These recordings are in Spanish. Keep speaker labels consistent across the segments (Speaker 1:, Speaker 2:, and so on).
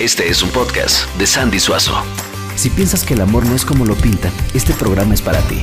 Speaker 1: Este es un podcast de Sandy Suazo.
Speaker 2: Si piensas que el amor no es como lo pintan, este programa es para ti.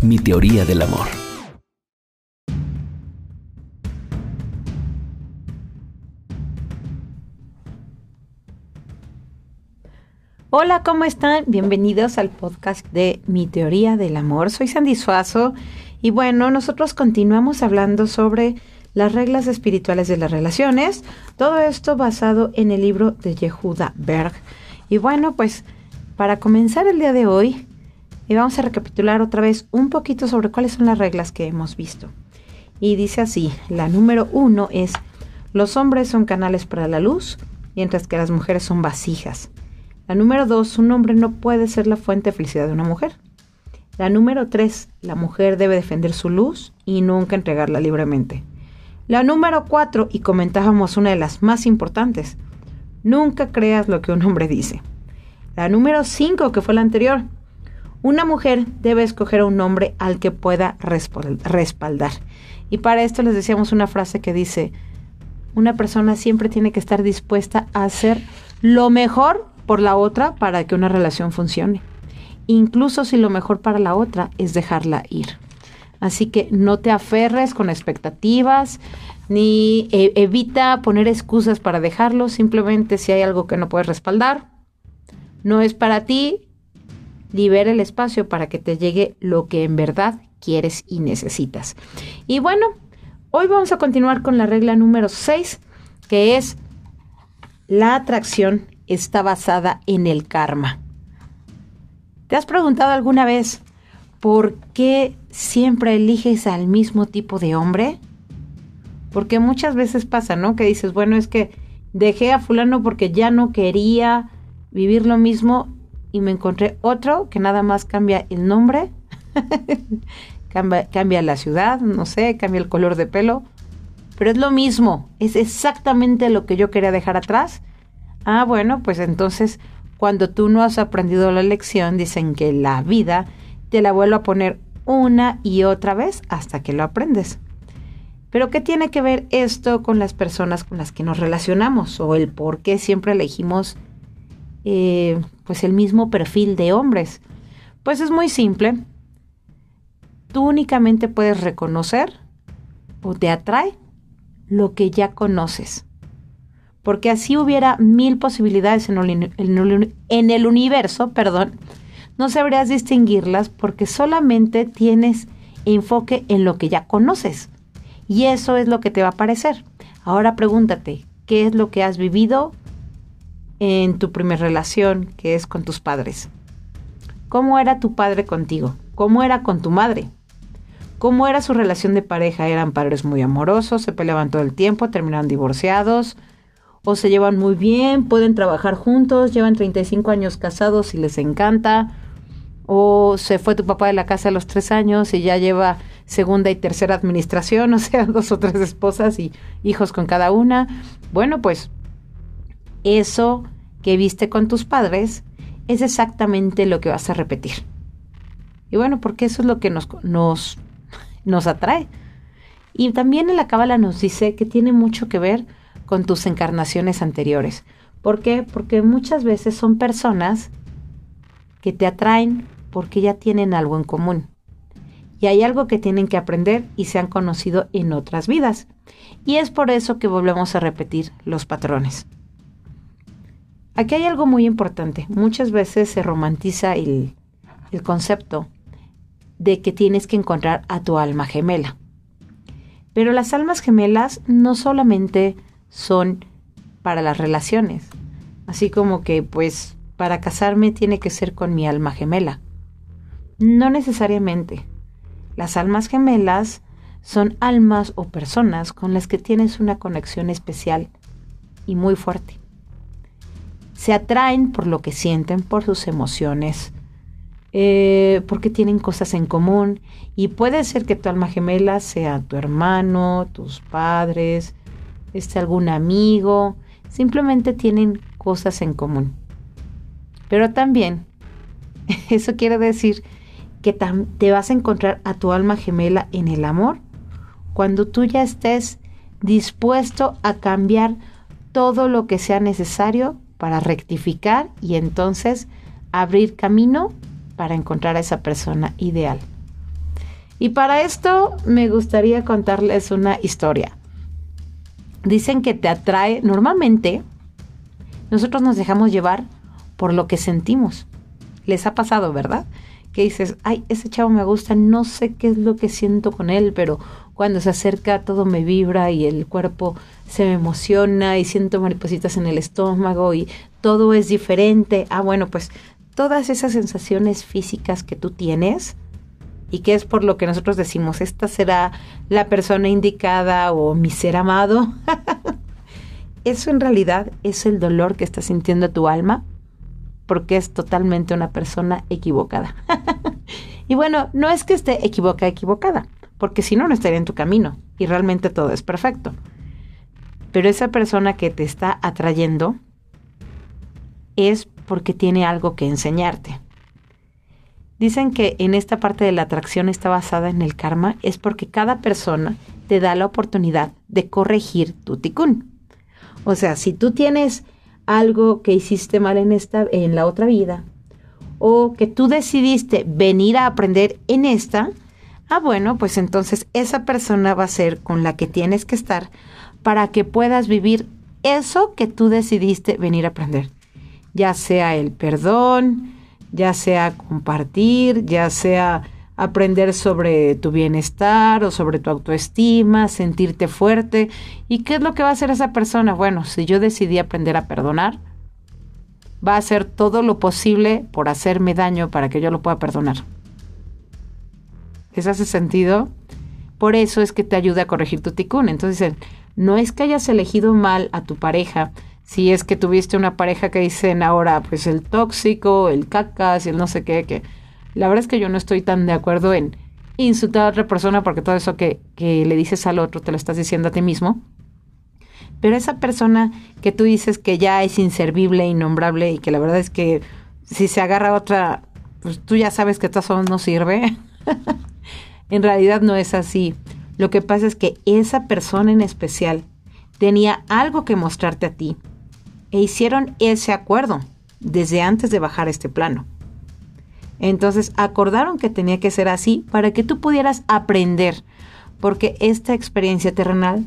Speaker 2: Mi teoría del amor.
Speaker 3: Hola, ¿cómo están? Bienvenidos al podcast de Mi teoría del amor. Soy Sandy Suazo y bueno, nosotros continuamos hablando sobre las reglas espirituales de las relaciones. Todo esto basado en el libro de Yehuda Berg. Y bueno, pues para comenzar el día de hoy, eh, vamos a recapitular otra vez un poquito sobre cuáles son las reglas que hemos visto. Y dice así, la número uno es, los hombres son canales para la luz, mientras que las mujeres son vasijas. La número dos, un hombre no puede ser la fuente de felicidad de una mujer. La número tres, la mujer debe defender su luz y nunca entregarla libremente. La número cuatro, y comentábamos una de las más importantes, nunca creas lo que un hombre dice. La número cinco, que fue la anterior, una mujer debe escoger a un hombre al que pueda respaldar. Y para esto les decíamos una frase que dice, una persona siempre tiene que estar dispuesta a hacer lo mejor por la otra para que una relación funcione. Incluso si lo mejor para la otra es dejarla ir. Así que no te aferres con expectativas, ni e, evita poner excusas para dejarlo. Simplemente si hay algo que no puedes respaldar, no es para ti, libera el espacio para que te llegue lo que en verdad quieres y necesitas. Y bueno, hoy vamos a continuar con la regla número 6, que es la atracción está basada en el karma. ¿Te has preguntado alguna vez por qué siempre eliges al mismo tipo de hombre? Porque muchas veces pasa, ¿no? Que dices, bueno, es que dejé a fulano porque ya no quería vivir lo mismo y me encontré otro que nada más cambia el nombre, cambia, la ciudad, no sé, cambia el color de pelo, pero es lo mismo, es exactamente lo que yo quería dejar atrás. Ah, bueno, pues entonces cuando tú no has aprendido la lección, dicen que la vida te la vuelve a poner una y otra vez hasta que lo aprendes. Pero ¿qué tiene que ver esto con las personas con las que nos relacionamos o el por qué siempre elegimos eh, pues el mismo perfil de hombres? Pues es muy simple. Tú únicamente puedes reconocer o te atrae lo que ya conoces. Porque así hubiera mil posibilidades en el, en el universo, perdón, no sabrías distinguirlas porque solamente tienes enfoque en lo que ya conoces. Y eso es lo que te va a parecer. Ahora pregúntate, ¿qué es lo que has vivido en tu primera relación, que es con tus padres? ¿Cómo era tu padre contigo? ¿Cómo era con tu madre? ¿Cómo era su relación de pareja? ¿Eran padres muy amorosos? ¿Se peleaban todo el tiempo? ¿Terminaron divorciados? ¿O se llevan muy bien? ¿Pueden trabajar juntos? ¿Llevan 35 años casados y les encanta? O se fue tu papá de la casa a los tres años y ya lleva segunda y tercera administración, o sea, dos o tres esposas y hijos con cada una. Bueno, pues eso que viste con tus padres es exactamente lo que vas a repetir. Y bueno, porque eso es lo que nos, nos, nos atrae. Y también en la cábala nos dice que tiene mucho que ver con tus encarnaciones anteriores. ¿Por qué? Porque muchas veces son personas que te atraen porque ya tienen algo en común. Y hay algo que tienen que aprender y se han conocido en otras vidas. Y es por eso que volvemos a repetir los patrones. Aquí hay algo muy importante. Muchas veces se romantiza el, el concepto de que tienes que encontrar a tu alma gemela. Pero las almas gemelas no solamente son para las relaciones, así como que pues para casarme tiene que ser con mi alma gemela. No necesariamente. Las almas gemelas son almas o personas con las que tienes una conexión especial y muy fuerte. Se atraen por lo que sienten, por sus emociones, eh, porque tienen cosas en común y puede ser que tu alma gemela sea tu hermano, tus padres, este, algún amigo, simplemente tienen cosas en común. Pero también eso quiere decir que te vas a encontrar a tu alma gemela en el amor cuando tú ya estés dispuesto a cambiar todo lo que sea necesario para rectificar y entonces abrir camino para encontrar a esa persona ideal. Y para esto me gustaría contarles una historia. Dicen que te atrae, normalmente nosotros nos dejamos llevar por lo que sentimos. Les ha pasado, ¿verdad? Que dices, ay, ese chavo me gusta, no sé qué es lo que siento con él, pero cuando se acerca todo me vibra y el cuerpo se me emociona y siento maripositas en el estómago y todo es diferente. Ah, bueno, pues todas esas sensaciones físicas que tú tienes y que es por lo que nosotros decimos, esta será la persona indicada o mi ser amado. Eso en realidad es el dolor que está sintiendo tu alma porque es totalmente una persona equivocada. y bueno, no es que esté equivocada, equivocada, porque si no, no estaría en tu camino y realmente todo es perfecto. Pero esa persona que te está atrayendo es porque tiene algo que enseñarte. Dicen que en esta parte de la atracción está basada en el karma, es porque cada persona te da la oportunidad de corregir tu ticún. O sea, si tú tienes algo que hiciste mal en esta en la otra vida o que tú decidiste venir a aprender en esta, ah bueno, pues entonces esa persona va a ser con la que tienes que estar para que puedas vivir eso que tú decidiste venir a aprender. Ya sea el perdón, ya sea compartir, ya sea aprender sobre tu bienestar o sobre tu autoestima, sentirte fuerte. ¿Y qué es lo que va a hacer esa persona? Bueno, si yo decidí aprender a perdonar, va a hacer todo lo posible por hacerme daño para que yo lo pueda perdonar. ¿Es hace sentido? Por eso es que te ayuda a corregir tu ticún. Entonces, no es que hayas elegido mal a tu pareja, si es que tuviste una pareja que dicen ahora, pues el tóxico, el cacas y el no sé qué, que la verdad es que yo no estoy tan de acuerdo en insultar a otra persona porque todo eso que, que le dices al otro te lo estás diciendo a ti mismo. Pero esa persona que tú dices que ya es inservible, innombrable y que la verdad es que si se agarra otra, pues tú ya sabes que todo no sirve. en realidad no es así. Lo que pasa es que esa persona en especial tenía algo que mostrarte a ti e hicieron ese acuerdo desde antes de bajar este plano. Entonces acordaron que tenía que ser así para que tú pudieras aprender, porque esta experiencia terrenal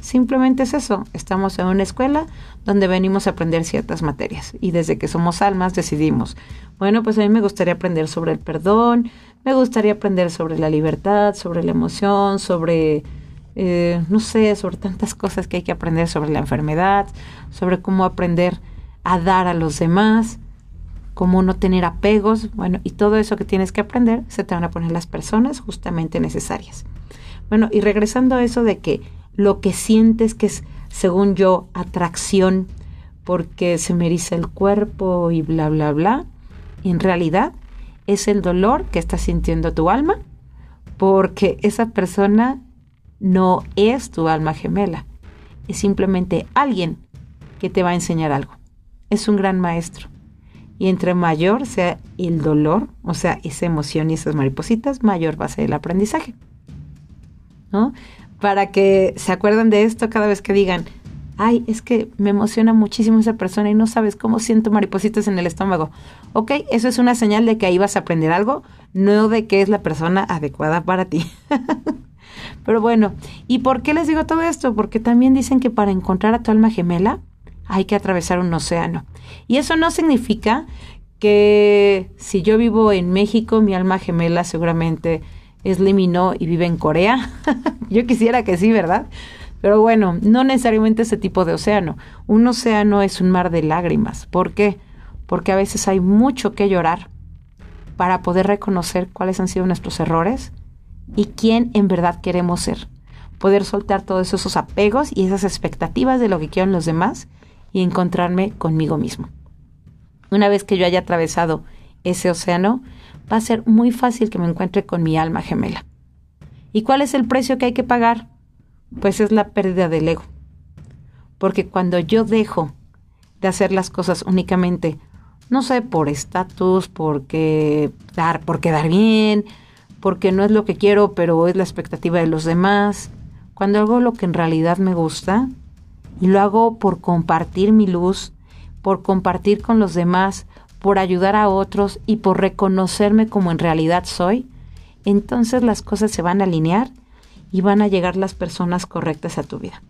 Speaker 3: simplemente es eso. Estamos en una escuela donde venimos a aprender ciertas materias y desde que somos almas decidimos, bueno, pues a mí me gustaría aprender sobre el perdón, me gustaría aprender sobre la libertad, sobre la emoción, sobre, eh, no sé, sobre tantas cosas que hay que aprender sobre la enfermedad, sobre cómo aprender a dar a los demás cómo no tener apegos, bueno, y todo eso que tienes que aprender, se te van a poner las personas justamente necesarias. Bueno, y regresando a eso de que lo que sientes que es, según yo, atracción, porque se me eriza el cuerpo y bla, bla, bla, en realidad es el dolor que está sintiendo tu alma, porque esa persona no es tu alma gemela, es simplemente alguien que te va a enseñar algo. Es un gran maestro. Y entre mayor sea el dolor, o sea, esa emoción y esas maripositas, mayor va a ser el aprendizaje. ¿No? Para que se acuerden de esto cada vez que digan, ay, es que me emociona muchísimo esa persona y no sabes cómo siento maripositas en el estómago. Ok, eso es una señal de que ahí vas a aprender algo, no de que es la persona adecuada para ti. Pero bueno, ¿y por qué les digo todo esto? Porque también dicen que para encontrar a tu alma gemela hay que atravesar un océano. Y eso no significa que si yo vivo en México, mi alma gemela seguramente es Limino y vive en Corea. yo quisiera que sí, ¿verdad? Pero bueno, no necesariamente ese tipo de océano. Un océano es un mar de lágrimas. ¿Por qué? Porque a veces hay mucho que llorar para poder reconocer cuáles han sido nuestros errores y quién en verdad queremos ser. Poder soltar todos esos apegos y esas expectativas de lo que quieren los demás y encontrarme conmigo mismo. Una vez que yo haya atravesado ese océano, va a ser muy fácil que me encuentre con mi alma gemela. ¿Y cuál es el precio que hay que pagar? Pues es la pérdida del ego. Porque cuando yo dejo de hacer las cosas únicamente, no sé, por estatus, porque dar, por quedar bien, porque no es lo que quiero, pero es la expectativa de los demás, cuando hago lo que en realidad me gusta, y lo hago por compartir mi luz, por compartir con los demás, por ayudar a otros y por reconocerme como en realidad soy, entonces las cosas se van a alinear y van a llegar las personas correctas a tu vida.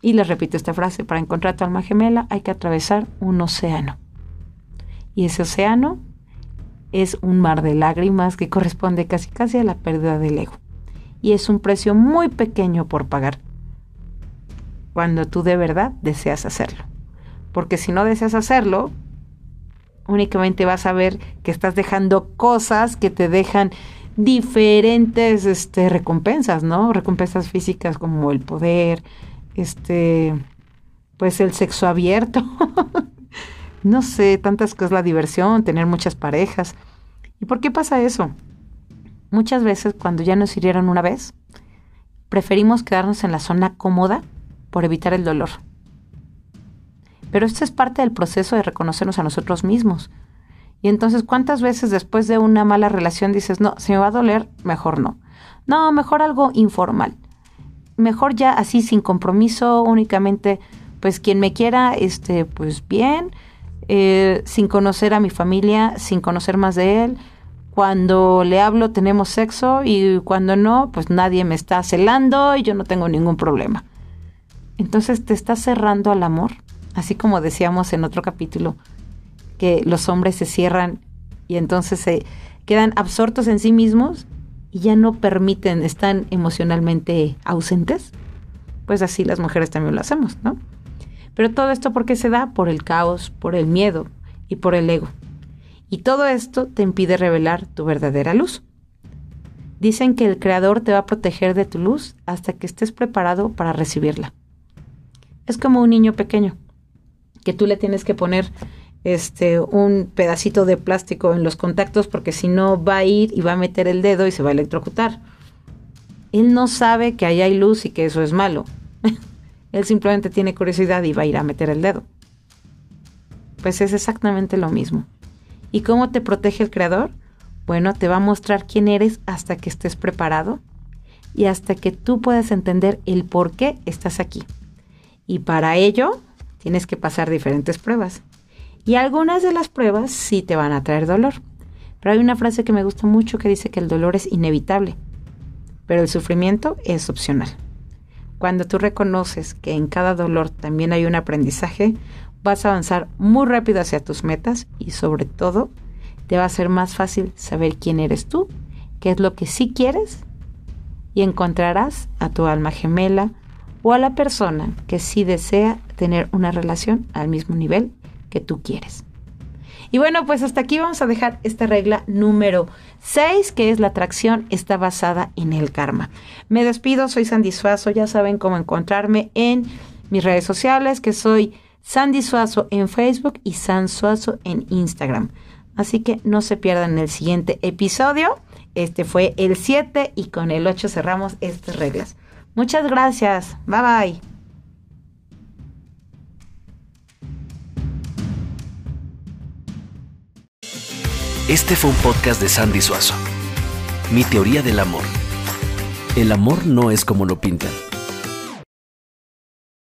Speaker 3: Y les repito esta frase, para encontrar tu alma gemela hay que atravesar un océano. Y ese océano es un mar de lágrimas que corresponde casi casi a la pérdida del ego. Y es un precio muy pequeño por pagar cuando tú de verdad deseas hacerlo. Porque si no deseas hacerlo, únicamente vas a ver que estás dejando cosas que te dejan diferentes este, recompensas, ¿no? Recompensas físicas como el poder, este, pues el sexo abierto, no sé, tantas cosas, la diversión, tener muchas parejas. ¿Y por qué pasa eso? Muchas veces cuando ya nos hirieron una vez, preferimos quedarnos en la zona cómoda por evitar el dolor. Pero esto es parte del proceso de reconocernos a nosotros mismos. Y entonces, ¿cuántas veces después de una mala relación dices, no, si me va a doler, mejor no? No, mejor algo informal. Mejor ya así sin compromiso, únicamente, pues quien me quiera, este, pues bien, eh, sin conocer a mi familia, sin conocer más de él. Cuando le hablo tenemos sexo y cuando no, pues nadie me está celando y yo no tengo ningún problema. Entonces te estás cerrando al amor así como decíamos en otro capítulo, que los hombres se cierran y entonces se quedan absortos en sí mismos y ya no permiten, están emocionalmente ausentes, pues así las mujeres también lo hacemos, ¿no? Pero todo esto porque se da por el caos, por el miedo y por el ego. Y todo esto te impide revelar tu verdadera luz. Dicen que el Creador te va a proteger de tu luz hasta que estés preparado para recibirla. Es como un niño pequeño que tú le tienes que poner este un pedacito de plástico en los contactos porque si no va a ir y va a meter el dedo y se va a electrocutar. Él no sabe que ahí hay luz y que eso es malo. Él simplemente tiene curiosidad y va a ir a meter el dedo. Pues es exactamente lo mismo. ¿Y cómo te protege el creador? Bueno, te va a mostrar quién eres hasta que estés preparado y hasta que tú puedas entender el por qué estás aquí. Y para ello tienes que pasar diferentes pruebas. Y algunas de las pruebas sí te van a traer dolor. Pero hay una frase que me gusta mucho que dice que el dolor es inevitable, pero el sufrimiento es opcional. Cuando tú reconoces que en cada dolor también hay un aprendizaje, vas a avanzar muy rápido hacia tus metas y sobre todo te va a ser más fácil saber quién eres tú, qué es lo que sí quieres y encontrarás a tu alma gemela o a la persona que sí desea tener una relación al mismo nivel que tú quieres. Y bueno, pues hasta aquí vamos a dejar esta regla número 6, que es la atracción está basada en el karma. Me despido, soy Sandy Suazo, ya saben cómo encontrarme en mis redes sociales, que soy Sandy Suazo en Facebook y San Suazo en Instagram. Así que no se pierdan el siguiente episodio. Este fue el 7 y con el 8 cerramos estas reglas. Muchas gracias. Bye bye.
Speaker 1: Este fue un podcast de Sandy Suazo. Mi teoría del amor.
Speaker 2: El amor no es como lo pintan